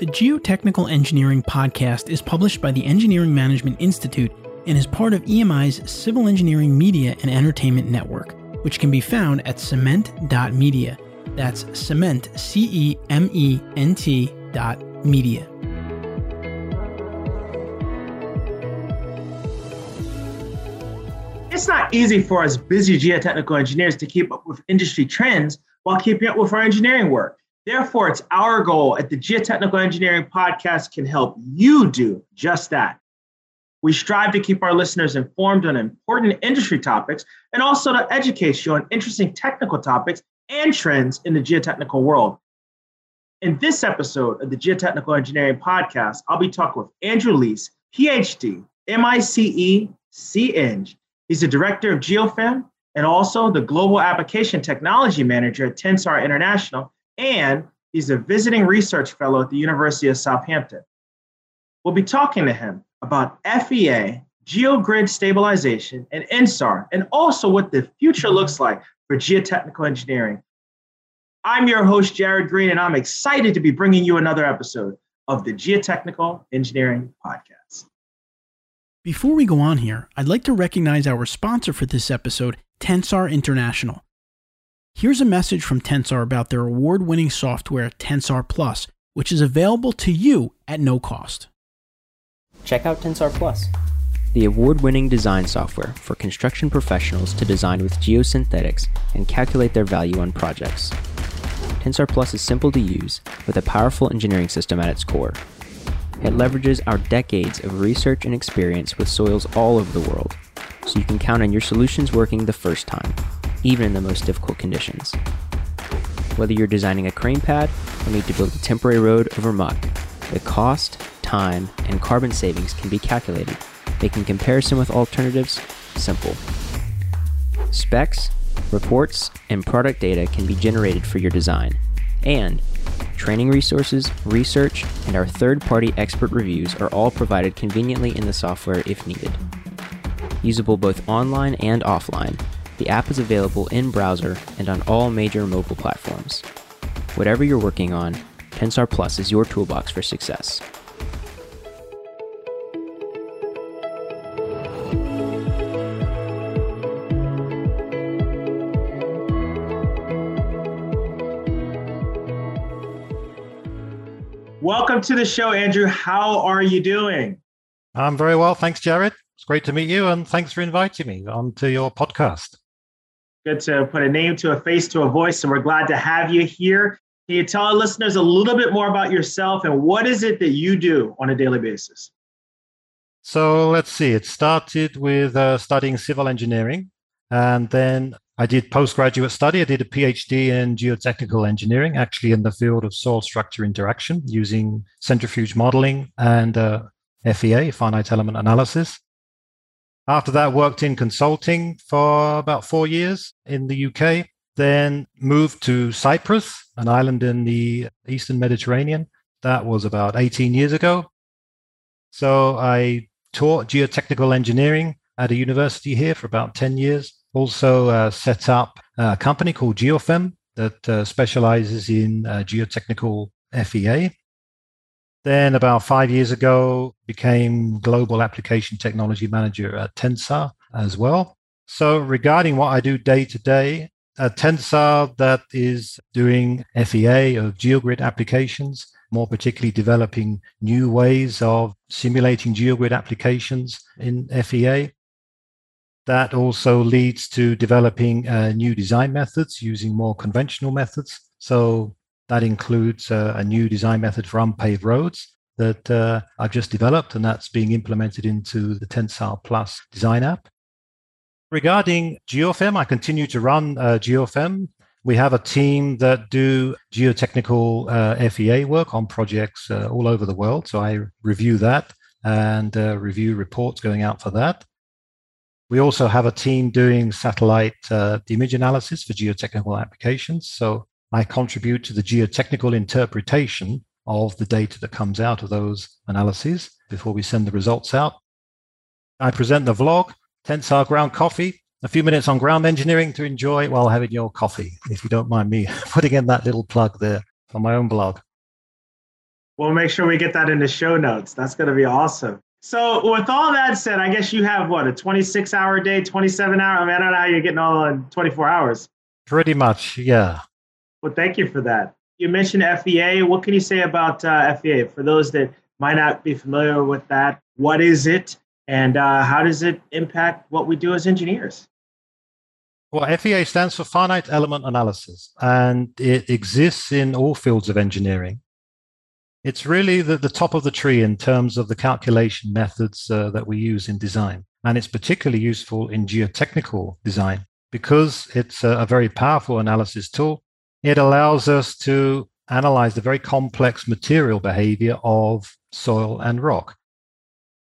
The Geotechnical Engineering Podcast is published by the Engineering Management Institute and is part of EMI's Civil Engineering Media and Entertainment Network, which can be found at cement.media. That's cement, C E M E N T dot media. It's not easy for us busy geotechnical engineers to keep up with industry trends while keeping up with our engineering work. Therefore, it's our goal at the Geotechnical Engineering Podcast can help you do just that. We strive to keep our listeners informed on important industry topics and also to educate you on interesting technical topics and trends in the geotechnical world. In this episode of the Geotechnical Engineering Podcast, I'll be talking with Andrew Lees, PhD, MICE, CEng. He's the director of GeoFem and also the Global Application Technology Manager at Tensar International and he's a visiting research fellow at the University of Southampton. We'll be talking to him about FEA, geogrid stabilization, and INSAR, and also what the future looks like for geotechnical engineering. I'm your host, Jared Green, and I'm excited to be bringing you another episode of the Geotechnical Engineering Podcast. Before we go on here, I'd like to recognize our sponsor for this episode, Tensar International. Here's a message from Tensar about their award winning software, Tensar Plus, which is available to you at no cost. Check out Tensar Plus, the award winning design software for construction professionals to design with geosynthetics and calculate their value on projects. Tensar Plus is simple to use with a powerful engineering system at its core. It leverages our decades of research and experience with soils all over the world, so you can count on your solutions working the first time even in the most difficult conditions. Whether you're designing a crane pad or need to build a temporary road over muck, the cost, time, and carbon savings can be calculated, making comparison with alternatives simple. Specs, reports, and product data can be generated for your design, and training resources, research, and our third party expert reviews are all provided conveniently in the software if needed. Usable both online and offline, the app is available in browser and on all major mobile platforms. Whatever you're working on, Tensar Plus is your toolbox for success. Welcome to the show, Andrew. How are you doing? I'm very well. Thanks, Jared. It's great to meet you, and thanks for inviting me onto your podcast. Good to put a name to a face to a voice, and we're glad to have you here. Can you tell our listeners a little bit more about yourself and what is it that you do on a daily basis? So let's see. It started with uh, studying civil engineering, and then I did postgraduate study. I did a PhD in geotechnical engineering, actually in the field of soil structure interaction using centrifuge modeling and uh, FEA, finite element analysis. After that, worked in consulting for about four years in the UK. Then moved to Cyprus, an island in the Eastern Mediterranean. That was about 18 years ago. So I taught geotechnical engineering at a university here for about 10 years. Also uh, set up a company called GeoFem that uh, specializes in uh, geotechnical FEA. Then, about five years ago, became global application technology manager at Tensar as well. So, regarding what I do day to day, at Tensar, that is doing FEA of geogrid applications, more particularly developing new ways of simulating geogrid applications in FEA. That also leads to developing uh, new design methods using more conventional methods. So, that includes uh, a new design method for unpaved roads that uh, I've just developed, and that's being implemented into the Tensar Plus design app. Regarding GeoFem, I continue to run uh, GeoFem. We have a team that do geotechnical uh, FEA work on projects uh, all over the world. So I review that and uh, review reports going out for that. We also have a team doing satellite uh, image analysis for geotechnical applications. So I contribute to the geotechnical interpretation of the data that comes out of those analyses before we send the results out. I present the vlog, Tensar Ground Coffee, a few minutes on ground engineering to enjoy while having your coffee, if you don't mind me putting in that little plug there on my own blog. We'll make sure we get that in the show notes. That's going to be awesome. So, with all that said, I guess you have what a 26 hour day, 27 hour. I mean, I don't know how you're getting all in 24 hours. Pretty much, yeah. Well, thank you for that. You mentioned FEA. What can you say about uh, FEA for those that might not be familiar with that? What is it, and uh, how does it impact what we do as engineers? Well, FEA stands for Finite Element Analysis, and it exists in all fields of engineering. It's really the, the top of the tree in terms of the calculation methods uh, that we use in design. And it's particularly useful in geotechnical design because it's a, a very powerful analysis tool. It allows us to analyze the very complex material behavior of soil and rock.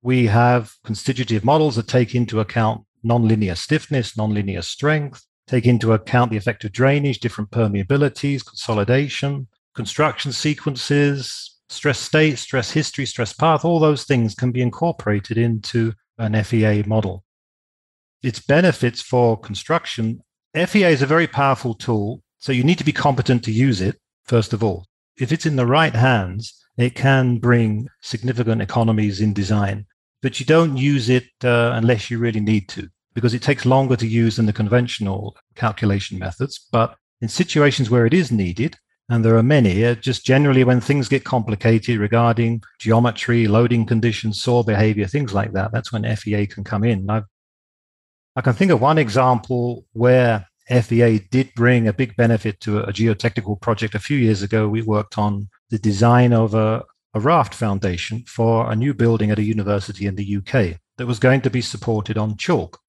We have constitutive models that take into account nonlinear stiffness, nonlinear strength, take into account the effect of drainage, different permeabilities, consolidation, construction sequences, stress state, stress history, stress path, all those things can be incorporated into an FEA model. Its benefits for construction FEA is a very powerful tool, so you need to be competent to use it, first of all. If it's in the right hands, it can bring significant economies in design, but you don't use it uh, unless you really need to, because it takes longer to use than the conventional calculation methods. But in situations where it is needed, and there are many. Uh, just generally, when things get complicated regarding geometry, loading conditions, soil behavior, things like that, that's when FEA can come in. I've, I can think of one example where FEA did bring a big benefit to a, geotechnical project. A few years ago, we worked on the design of a, a raft foundation for a new building at a university in the UK that was going to be supported on chalk.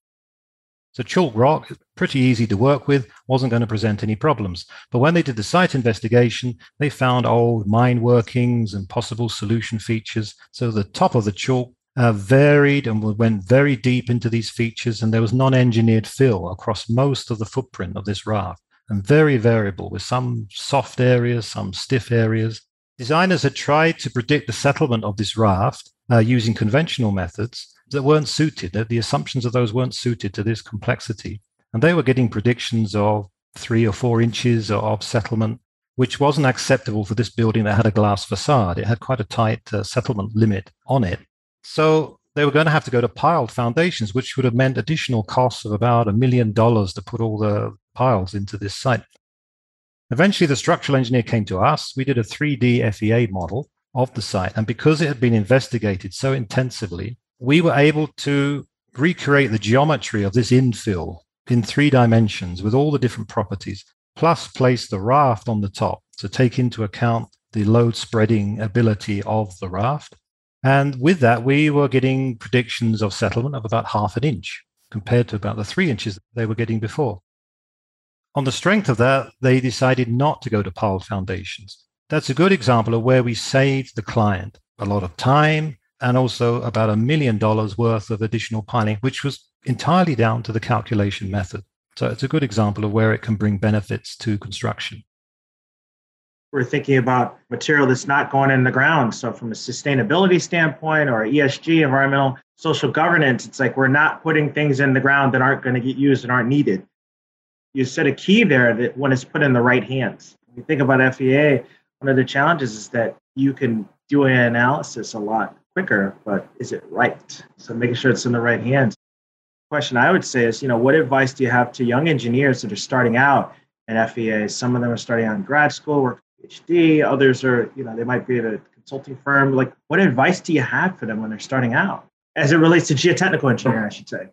So chalk rock, pretty easy to work with, wasn't going to present any problems. But when they did the site investigation, they found old mine workings and possible solution features. So the top of the chalk uh, varied and went very deep into these features, and there was non-engineered fill across most of the footprint of this raft, and very variable with some soft areas, some stiff areas. Designers had tried to predict the settlement of this raft uh, using conventional methods, that weren't suited, that the assumptions of those weren't suited to this complexity. And they were getting predictions of three or four inches of settlement, which wasn't acceptable for this building that had a glass facade. It had quite a tight uh, settlement limit on it. So they were going to have to go to piled foundations, which would have meant additional costs of about a million dollars to put all the piles into this site. Eventually, the structural engineer came to us. We did a 3D FEA model of the site. And because it had been investigated so intensively, we were able to recreate the geometry of this infill in three dimensions with all the different properties, plus place the raft on the top to take into account the load spreading ability of the raft. And with that, we were getting predictions of settlement of about half an inch compared to about the three inches they were getting before. On the strength of that, they decided not to go to piled foundations. That's a good example of where we saved the client a lot of time and also about a million dollars worth of additional piling, which was entirely down to the calculation method. So it's a good example of where it can bring benefits to construction. We're thinking about material that's not going in the ground. So, from a sustainability standpoint or ESG, environmental, social governance, it's like we're not putting things in the ground that aren't going to get used and aren't needed. You said a key there that when it's put in the right hands. When you think about FEA, one of the challenges is that you can do an analysis a lot quicker, but is it right? So making sure it's in the right hands. Question I would say is, you know, what advice do you have to young engineers that are starting out in FEA? Some of them are starting out in grad school, PhD. Others are, you know, they might be at a consulting firm. Like, what advice do you have for them when they're starting out, as it relates to geotechnical engineering, I should say?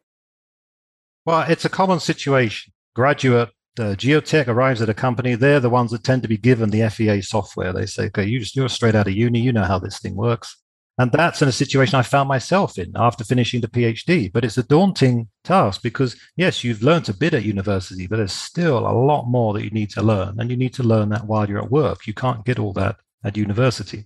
Well, it's a common situation. Graduate geotech arrives at a company, they're the ones that tend to be given the FEA software. They say, okay, you just, you're straight out of uni, you know how this thing works. And that's in a situation I found myself in after finishing the PhD. But it's a daunting task because, yes, you've learned a bit at university, but there's still a lot more that you need to learn. And you need to learn that while you're at work. You can't get all that at university.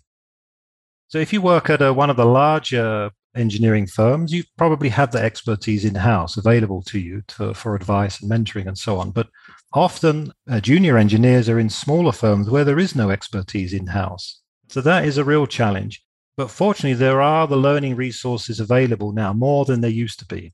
So if you work at a, one of the larger engineering firms, you probably have the expertise in house available to you to, for advice and mentoring and so on. But often, uh, junior engineers are in smaller firms where there is no expertise in house. So that is a real challenge. But fortunately, there are the learning resources available now more than there used to be.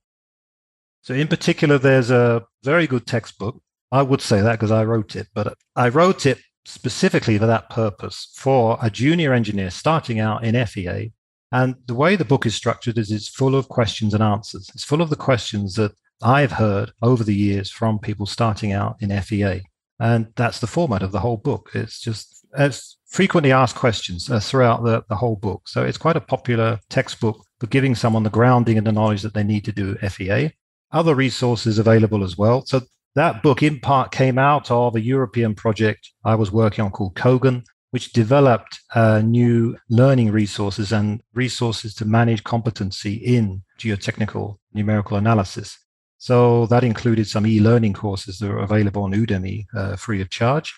So, in particular, there's a very good textbook. I would say that because I wrote it, but I wrote it specifically for that purpose for a junior engineer starting out in FEA. And the way the book is structured is it's full of questions and answers. It's full of the questions that I've heard over the years from people starting out in FEA. And that's the format of the whole book. It's just as frequently asked questions uh, throughout the, the whole book. So it's quite a popular textbook for giving someone the grounding and the knowledge that they need to do FEA. Other resources available as well. So that book, in part, came out of a European project I was working on called CoGAN, which developed uh, new learning resources and resources to manage competency in geotechnical numerical analysis. So that included some e-learning courses that are available on Udemy uh, free of charge.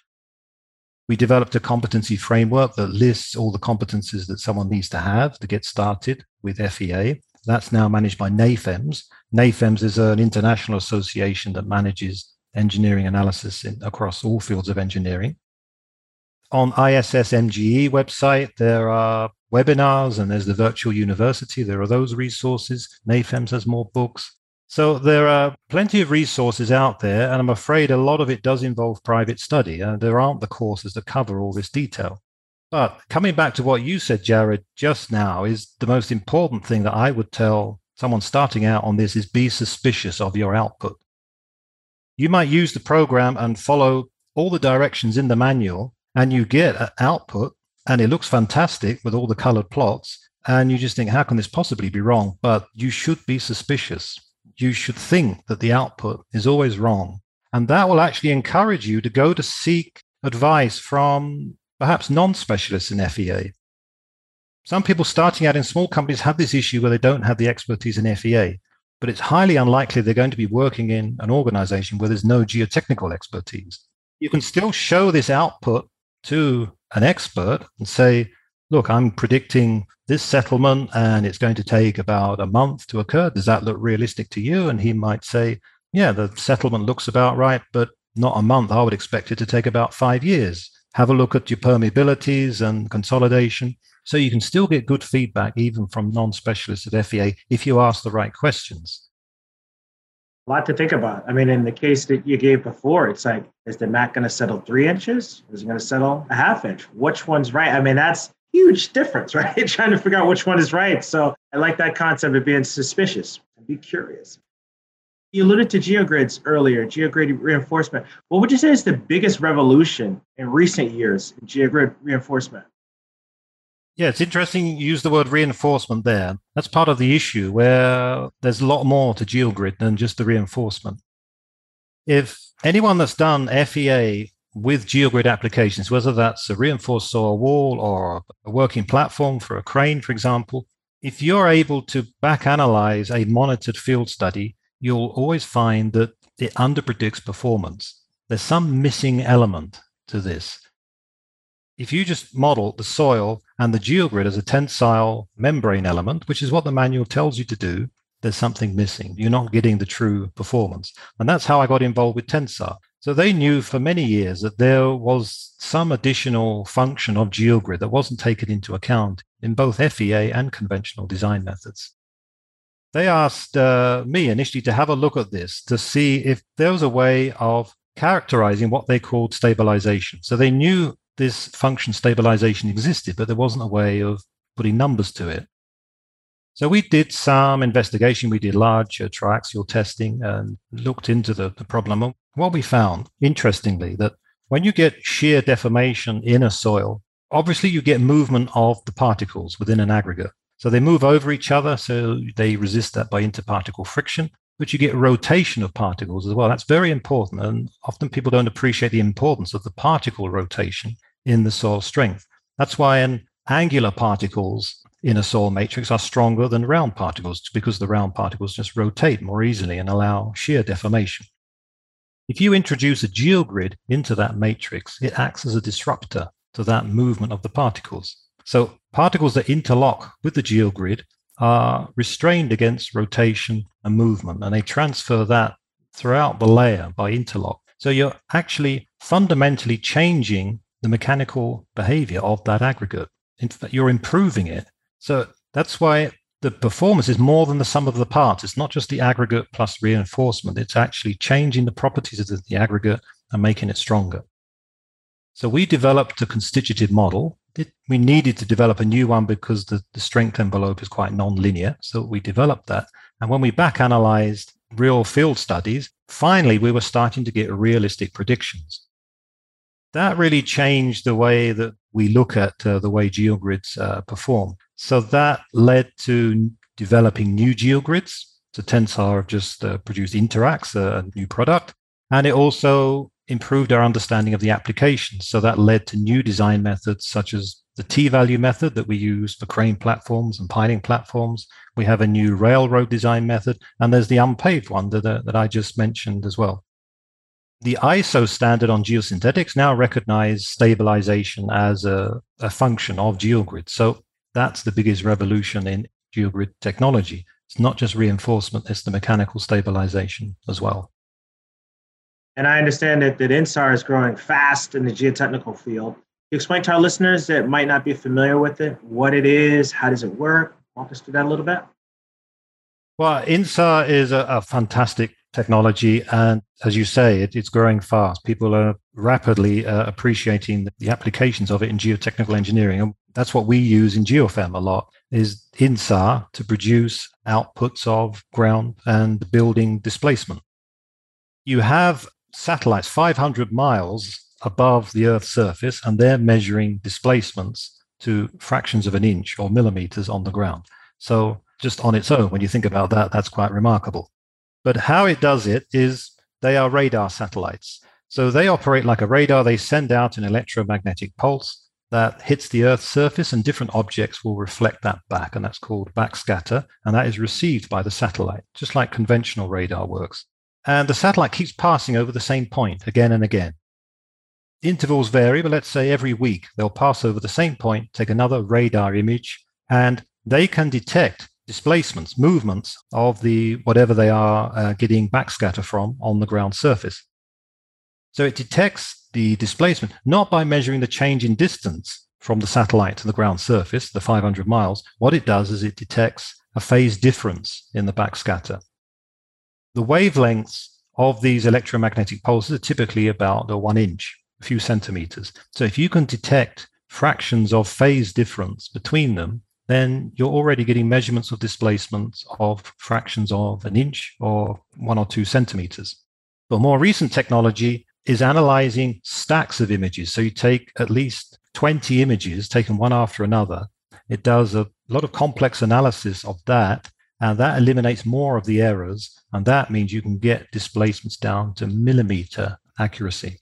We developed a competency framework that lists all the competencies that someone needs to have to get started with FEA. That's now managed by NAFEMS. NAFEMS is an international association that manages engineering analysis in, across all fields of engineering. On ISSMGE website, there are webinars and there's the virtual university. There are those resources. NAFEMS has more books. So there are plenty of resources out there, and I'm afraid a lot of it does involve private study. and there aren't the courses that cover all this detail. But coming back to what you said, Jared, just now, is the most important thing that I would tell someone starting out on this is be suspicious of your output. You might use the program and follow all the directions in the manual, and you get an output, and it looks fantastic with all the colored plots. And you just think, how can this possibly be wrong? But you should be suspicious. You should think that the output is always wrong. And that will actually encourage you to go to seek advice from perhaps non specialists in FEA. Some people starting out in small companies have this issue where they don't have the expertise in FEA, but it's highly unlikely they're going to be working in an organization where there's no geotechnical expertise. You can still show this output to an expert and say, look, I'm predicting this settlement and it's going to take about a month to occur. Does that look realistic to you? And he might say, yeah, the settlement looks about right, but not a month. I would expect it to take about five years. Have a look at your permeabilities and consolidation. So you can still get good feedback even from non specialists at FEA if you ask the right questions. A lot to think about. I mean, in the case that you gave before, it's like, is the mat going to settle three inches? Is it going to settle a half inch? Which one's right? I mean, that's huge difference, right? Trying to figure out which one is right. So I like that concept of being suspicious and be curious. You alluded to geogrids earlier, geogrid reinforcement. What would you say is the biggest revolution in recent years in geogrid reinforcement? Yeah, it's interesting you use the word reinforcement there. That's part of the issue where there's a lot more to GeoGrid than just the reinforcement. If anyone that's done FEA with GeoGrid applications, whether that's a reinforced soil wall or a working platform for a crane, for example, if you're able to back analyze a monitored field study, you'll always find that it underpredicts performance. There's some missing element to this if you just model the soil and the geogrid as a tensile membrane element, which is what the manual tells you to do, there's something missing. You're not getting the true performance. And that's how I got involved with Tensar. So they knew for many years that there was some additional function of GeoGrid that wasn't taken into account in both FEA and conventional design methods. They asked uh, me initially to have a look at this to see if there was a way of characterizing what they called stabilization. So they knew this function stabilization existed, but there wasn't a way of putting numbers to it. So we did some investigation. We did large uh, triaxial testing and looked into the, the problem. What we found, interestingly, that when you get shear deformation in a soil, obviously you get movement of the particles within an aggregate. So they move over each other, so they resist that by interparticle friction but you get rotation of particles as well. That's very important. And often people don't appreciate the importance of the particle rotation in the soil strength. That's why in angular particles in a soil matrix are stronger than round particles because the round particles just rotate more easily and allow shear deformation. If you introduce a geogrid into that matrix, it acts as a disruptor to that movement of the particles. So particles that interlock with the geogrid are restrained against rotation and movement, and they transfer that throughout the layer by interlock. So you're actually fundamentally changing the mechanical behavior of that aggregate. In fact, you're improving it. So that's why the performance is more than the sum of the parts. It's not just the aggregate plus reinforcement, it's actually changing the properties of the, the aggregate and making it stronger. So we developed a constitutive model. We needed to develop a new one because the, the strength envelope is quite non-linear. So we developed that. And when we back analyzed real field studies, finally we were starting to get realistic predictions. That really changed the way that we look at uh, the way geogrids uh, perform. So that led to developing new geogrids. So Tensar have just uh, produced Interax, a new product. And it also improved our understanding of the application. So that led to new design methods such as the T value method that we use for crane platforms and piling platforms. We have a new railroad design method, and there's the unpaved one that, uh, that I just mentioned as well. The ISO standard on geosynthetics now recognize stabilization as a, a function of GeoGrid. So that's the biggest revolution in GeoGrid technology. It's not just reinforcement, it's the mechanical stabilization as well. And I understand that, that INSAR is growing fast in the geotechnical field. You explain to our listeners that might not be familiar with it, what it is, how does it work? Walk us through that a little bit. Well, INSAR is a, a fantastic technology. And as you say, it, it's growing fast. People are rapidly uh, appreciating the, the, applications of it in geotechnical engineering. And that's what we use in GeoFEM a lot is INSAR to produce outputs of ground and building displacement. You have satellites 500 miles above the Earth's surface, and they're measuring displacements to fractions of an inch or millimeters on the ground. So, just on its own, when you think about that, that's quite remarkable. But how it does it is they are radar satellites. So they operate like a radar. They send out an electromagnetic pulse that hits the Earth's surface, and different objects will reflect that back. And that's called backscatter. And that is received by the satellite, just like conventional radar works and the satellite keeps passing over the same point again and again. Intervals vary, but let's say every week they'll pass over the same point, take another radar image, and they can detect displacements, movements of the whatever they are uh, getting backscatter from on the ground surface. So it detects the displacement not by measuring the change in distance from the satellite to the ground surface, the 500 miles. What it does is it detects a phase difference in the backscatter. The wavelengths of these electromagnetic pulses are typically about a one inch, a few centimeters. So if you can detect fractions of phase difference between them, then you're already getting measurements of displacements of fractions of an inch or one or two centimeters. But more recent technology is analyzing stacks of images. So you take at least 20 images taken one after another. It does a lot of complex analysis of that and that eliminates more of the errors. And that means you can get displacements down to millimeter accuracy.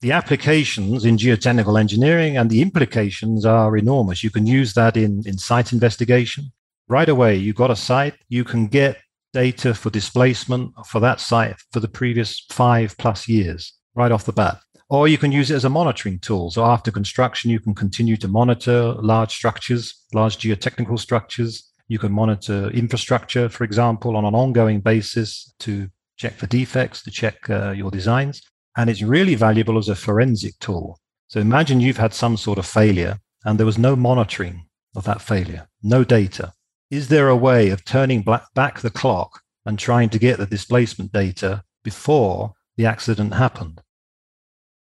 The applications in geotechnical engineering and the implications are enormous. You can use that in, in site investigation. Right away, you've got a site, you can get data for displacement for that site for the previous five plus years right off the bat. Or you can use it as a monitoring tool. So after construction, you can continue to monitor large structures, large geotechnical structures, you can monitor infrastructure, for example, on an ongoing basis to check for defects, to check uh, your designs. And it's really valuable as a forensic tool. So imagine you've had some sort of failure and there was no monitoring of that failure, no data. Is there a way of turning back the clock and trying to get the displacement data before the accident happened?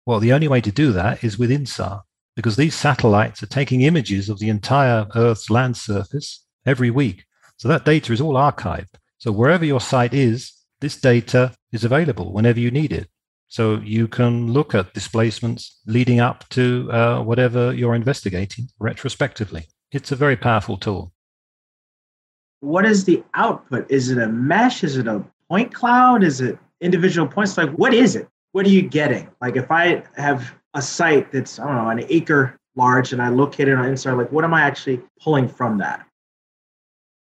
Well, the only way to do that is with INSAR, because these satellites are taking images of the entire Earth's land surface every week. So that data is all archived. So wherever your site is, this data is available whenever you need it. So you can look at displacements leading up to uh, whatever you're investigating retrospectively. It's a very powerful tool. What is the output? Is it a mesh? Is it a point cloud? Is it individual points? Like, what is it? What are you getting? Like, if I have a site that's, I don't know, an acre large and I locate it on INSAR, like, what am I actually pulling from that?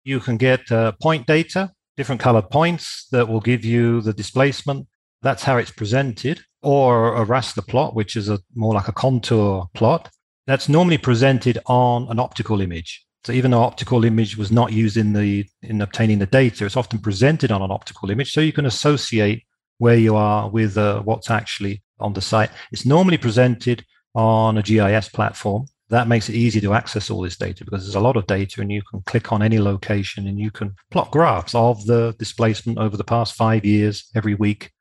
you can get uh, point data, different colored points that will give you the displacement. That's how it's presented, or a raster plot, which is a more like a contour plot. That's normally presented on an optical image. So even though optical image was not used in the in obtaining the data, it's often presented on an optical image, so you can associate where you are with uh, what's actually on the site. It's normally presented on a GIS platform, that makes it easy to access all this data because there's a lot of data and you can click on any location and you can plot graphs of the displacement over the past five years every week.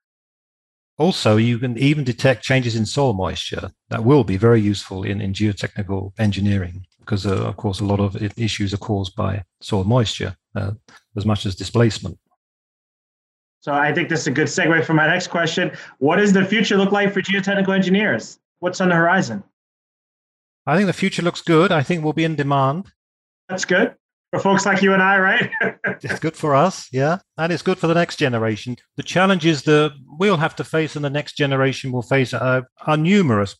Also, you can even detect changes in soil moisture. That will be very useful in, in geotechnical engineering because, uh, of course, a lot of issues are caused by soil moisture uh, as much as displacement. So I think this is a good segue for my next question. What does the future look like for geotechnical engineers? What's on the horizon? I think the future looks good. I think we'll be in demand. That's good for folks like you and I, right? it's good for us, yeah. And it's good for the next generation. The challenges that we'll have to face and the next generation will face are, are numerous.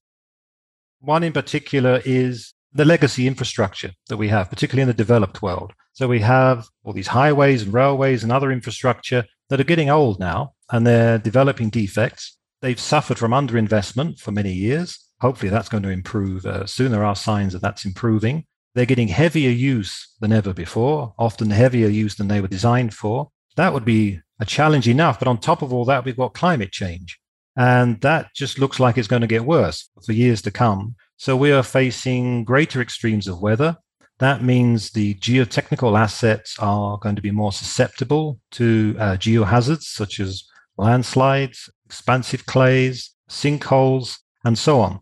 One in particular is the legacy infrastructure that we have, particularly in the developed world. So we have all these highways and railways and other infrastructure that are getting old now and they're developing defects. They've suffered from underinvestment for many years. Hopefully, that's going to improve uh, soon. There are signs that that's improving. They're getting heavier use than ever before, often heavier use than they were designed for. That would be a challenge enough. But on top of all that, we've got climate change. And that just looks like it's going to get worse for years to come. So we are facing greater extremes of weather. That means the geotechnical assets are going to be more susceptible to uh, geohazards such as landslides, expansive clays, sinkholes, and so on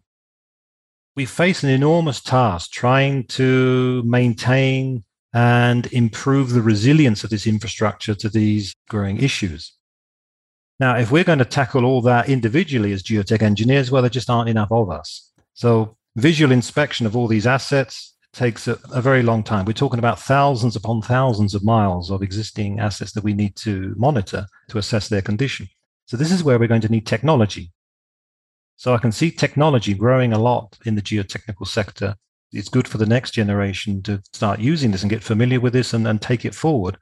we face an enormous task trying to maintain and improve the resilience of this infrastructure to these growing issues. Now, if we're going to tackle all that individually as geotech engineers, well, there just aren't enough of us. So, visual inspection of all these assets takes a, a, very long time. We're talking about thousands upon thousands of miles of existing assets that we need to monitor to assess their condition. So, this is where we're going to need technology. So I can see technology growing a lot in the geotechnical sector. It's good for the next generation to start using this and get familiar with this and, and take it forward.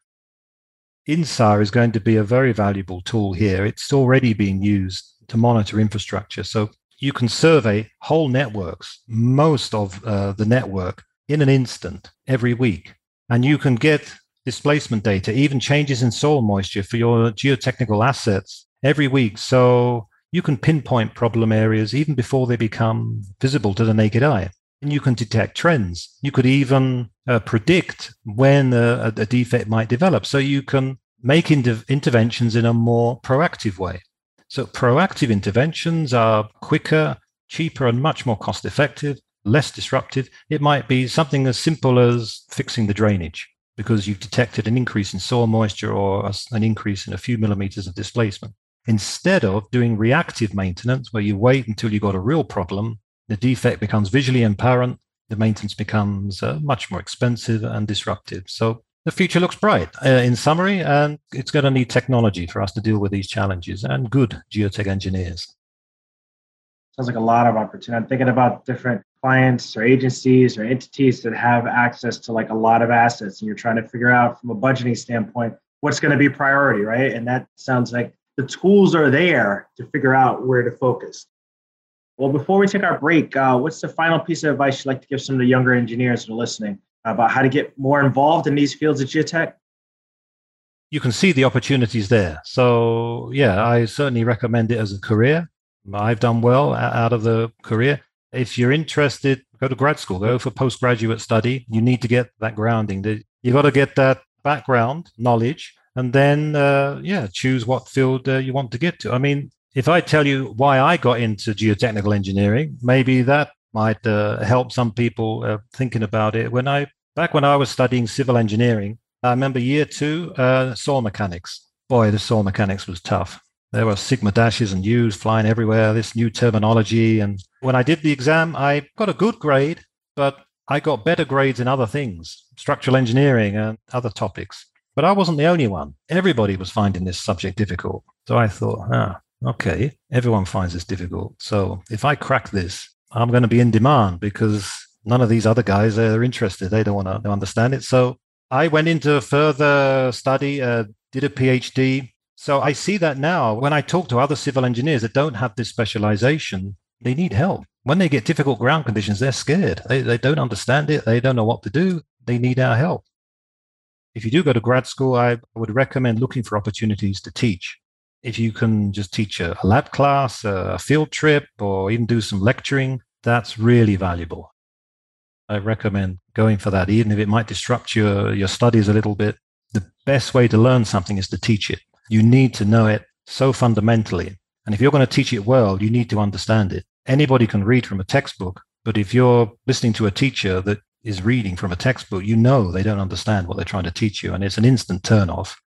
INSAR is going to be a very valuable tool here. It's already being used to monitor infrastructure. So you can survey whole networks, most of uh, the network, in an instant every week. And you can get displacement data, even changes in soil moisture for your geotechnical assets every week. So you can pinpoint problem areas even before they become visible to the naked eye. And you can detect trends. You could even uh, predict when a, a, defect might develop. So you can make inter- interventions in a more proactive way. So proactive interventions are quicker, cheaper, and much more cost effective, less disruptive. It might be something as simple as fixing the drainage because you've detected an increase in soil moisture or an increase in a few millimeters of displacement instead of doing reactive maintenance where you wait until you've got a real problem, the defect becomes visually apparent, the maintenance becomes uh, much more expensive and disruptive. So the future looks bright uh, in summary, and it's going to need technology for us to deal with these challenges and good geotech engineers. Sounds like a lot of opportunity. I'm thinking about different clients or agencies or entities that have access to like a lot of assets, and you're trying to figure out from a budgeting standpoint what's going to be priority, right? And that sounds like the tools are there to figure out where to focus. Well, before we take our break, uh, what's the final piece of advice you'd like to give some of the younger engineers that are listening about how to get more involved in these fields of geotech? You can see the opportunities there. So, yeah, I certainly recommend it as a career. I've done well out of the career. If you're interested, go to grad school, go for postgraduate study. You need to get that grounding. You've got to get that background knowledge and then uh, yeah, choose what field uh, you want to get to. I mean, if I tell you why I got into geotechnical engineering, maybe that might uh, help some people uh, thinking about it. When I back when I was studying civil engineering, I remember year two uh, soil mechanics. Boy, the soil mechanics was tough. There were sigma dashes and U's flying everywhere. This new terminology, and when I did the exam, I got a good grade, but I got better grades in other things, structural engineering and other topics. But I wasn't the only one. Everybody was finding this subject difficult. So I thought, ah, okay, everyone finds this difficult. So if I crack this, I'm going to be in demand because none of these other guys are interested. They don't want to understand it. So I went into further study, uh, did a PhD. So I see that now when I talk to other civil engineers that don't have this specialization, they need help. When they get difficult ground conditions, they're scared. They, they don't understand it. They don't know what to do. They need our help if you do go to grad school, I would recommend looking for opportunities to teach. If you can just teach a, lab class, a field trip, or even do some lecturing, that's really valuable. I recommend going for that, even if it might disrupt your, your studies a little bit. The best way to learn something is to teach it. You need to know it so fundamentally And if you're going to teach it well, you need to understand it. Anybody can read from a textbook, but if you're listening to a teacher that is reading from a textbook, you know they don't understand what they're trying to teach you, and it's an instant turn off.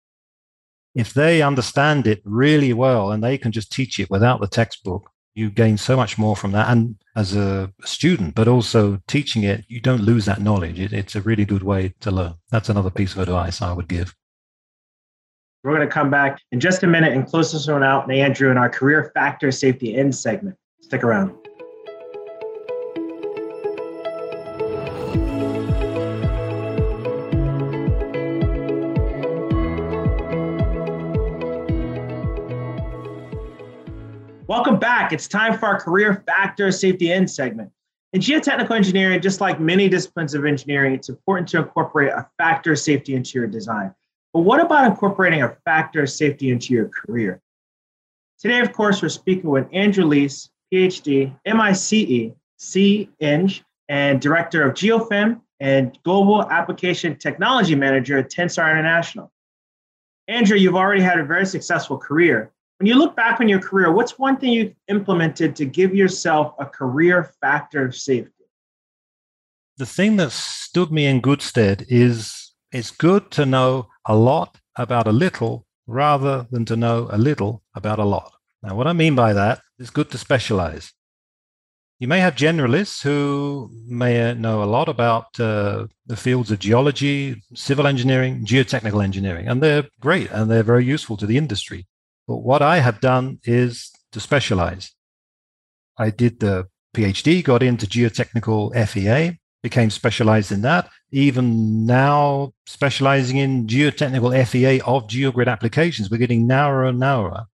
If they understand it really well and they can just teach it without the textbook, you gain so much more from that. And as a student, but also teaching it, you don't lose that knowledge. It, it's a really good way to learn. That's another piece of advice I would give. We're going to come back in just a minute and close this one out, and Andrew, in our career factor safety in segment. Stick around. It's time for our career factor safety in segment. In geotechnical engineering, just like many disciplines of engineering, it's important to incorporate a factor of safety into your design. But what about incorporating a factor of safety into your career? Today, of course, we're speaking with Andrew Lees, PhD, MICE, C-Eng, and Director of GeoFem and Global Application Technology Manager at Tensar International. Andrew, you've already had a very successful career. When you look back on your career, what's one thing you've implemented to give yourself a career factor of safety? The thing that stood me in good stead is it's good to know a lot about a little rather than to know a little about a lot. Now, what I mean by that is good to specialize. You may have generalists who may know a lot about uh, the fields of geology, civil engineering, geotechnical engineering, and they're great and they're very useful to the industry. But what I have done is to specialize. I did the PhD, got into geotechnical FEA, became specialized in that. Even now, specializing in geotechnical FEA of geogrid applications, we're getting narrower and narrower.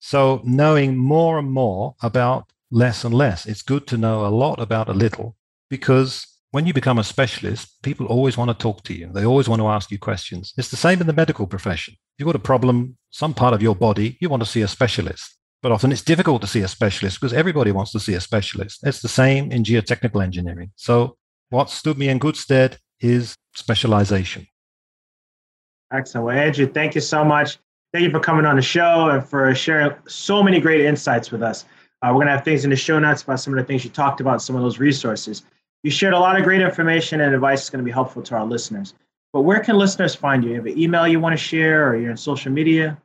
So, knowing more and more about less and less, it's good to know a lot about a little because when you become a specialist, people always want to talk to you. They always want to ask you questions. It's the same in the medical profession. You've got a problem, some part of your body, you want to see a specialist. But often it's difficult to see a specialist because everybody wants to see a specialist. It's the same in geotechnical engineering. So, what stood me in good stead is specialization. Excellent. Well, Andrew, thank you so much. Thank you for coming on the show and for sharing so many great insights with us. Uh, we're going to have things in the show notes about some of the things you talked about, some of those resources. You shared a lot of great information and advice is going to be helpful to our listeners. But where can listeners find you? you have an email you want to share or you're in social media?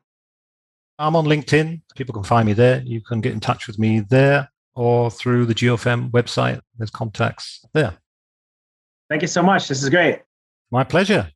I'm on LinkedIn. People can find me there. You can get in touch with me there or through the GeoFem website. There's contacts there. Thank you so much. This is great. My pleasure.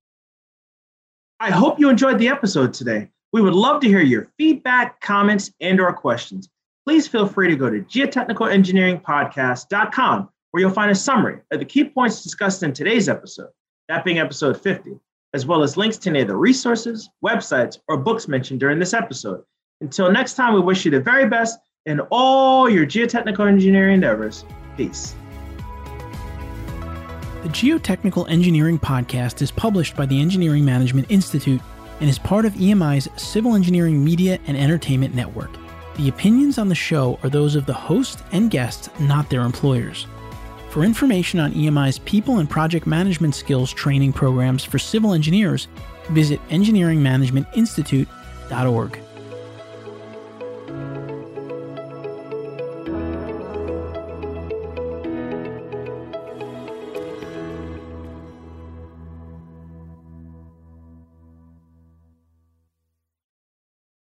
I hope you enjoyed the episode today. We would love to hear your feedback, comments, and or questions. Please feel free to go to geotechnicalengineeringpodcast.com where you'll find a summary of the key points discussed in today's episode, that being episode 50, as well as links to any of the resources, websites, or books mentioned during this episode. Until next time, we wish you the very best in all your geotechnical engineering endeavors. Peace. The Geotechnical Engineering Podcast is published by the Engineering Management Institute and is part of EMI's Civil Engineering Media and Entertainment Network. The opinions on the show are those of the host and guests, not their employers. For information on EMI's people and project management skills training programs for civil engineers, visit engineeringmanagementinstitute.org.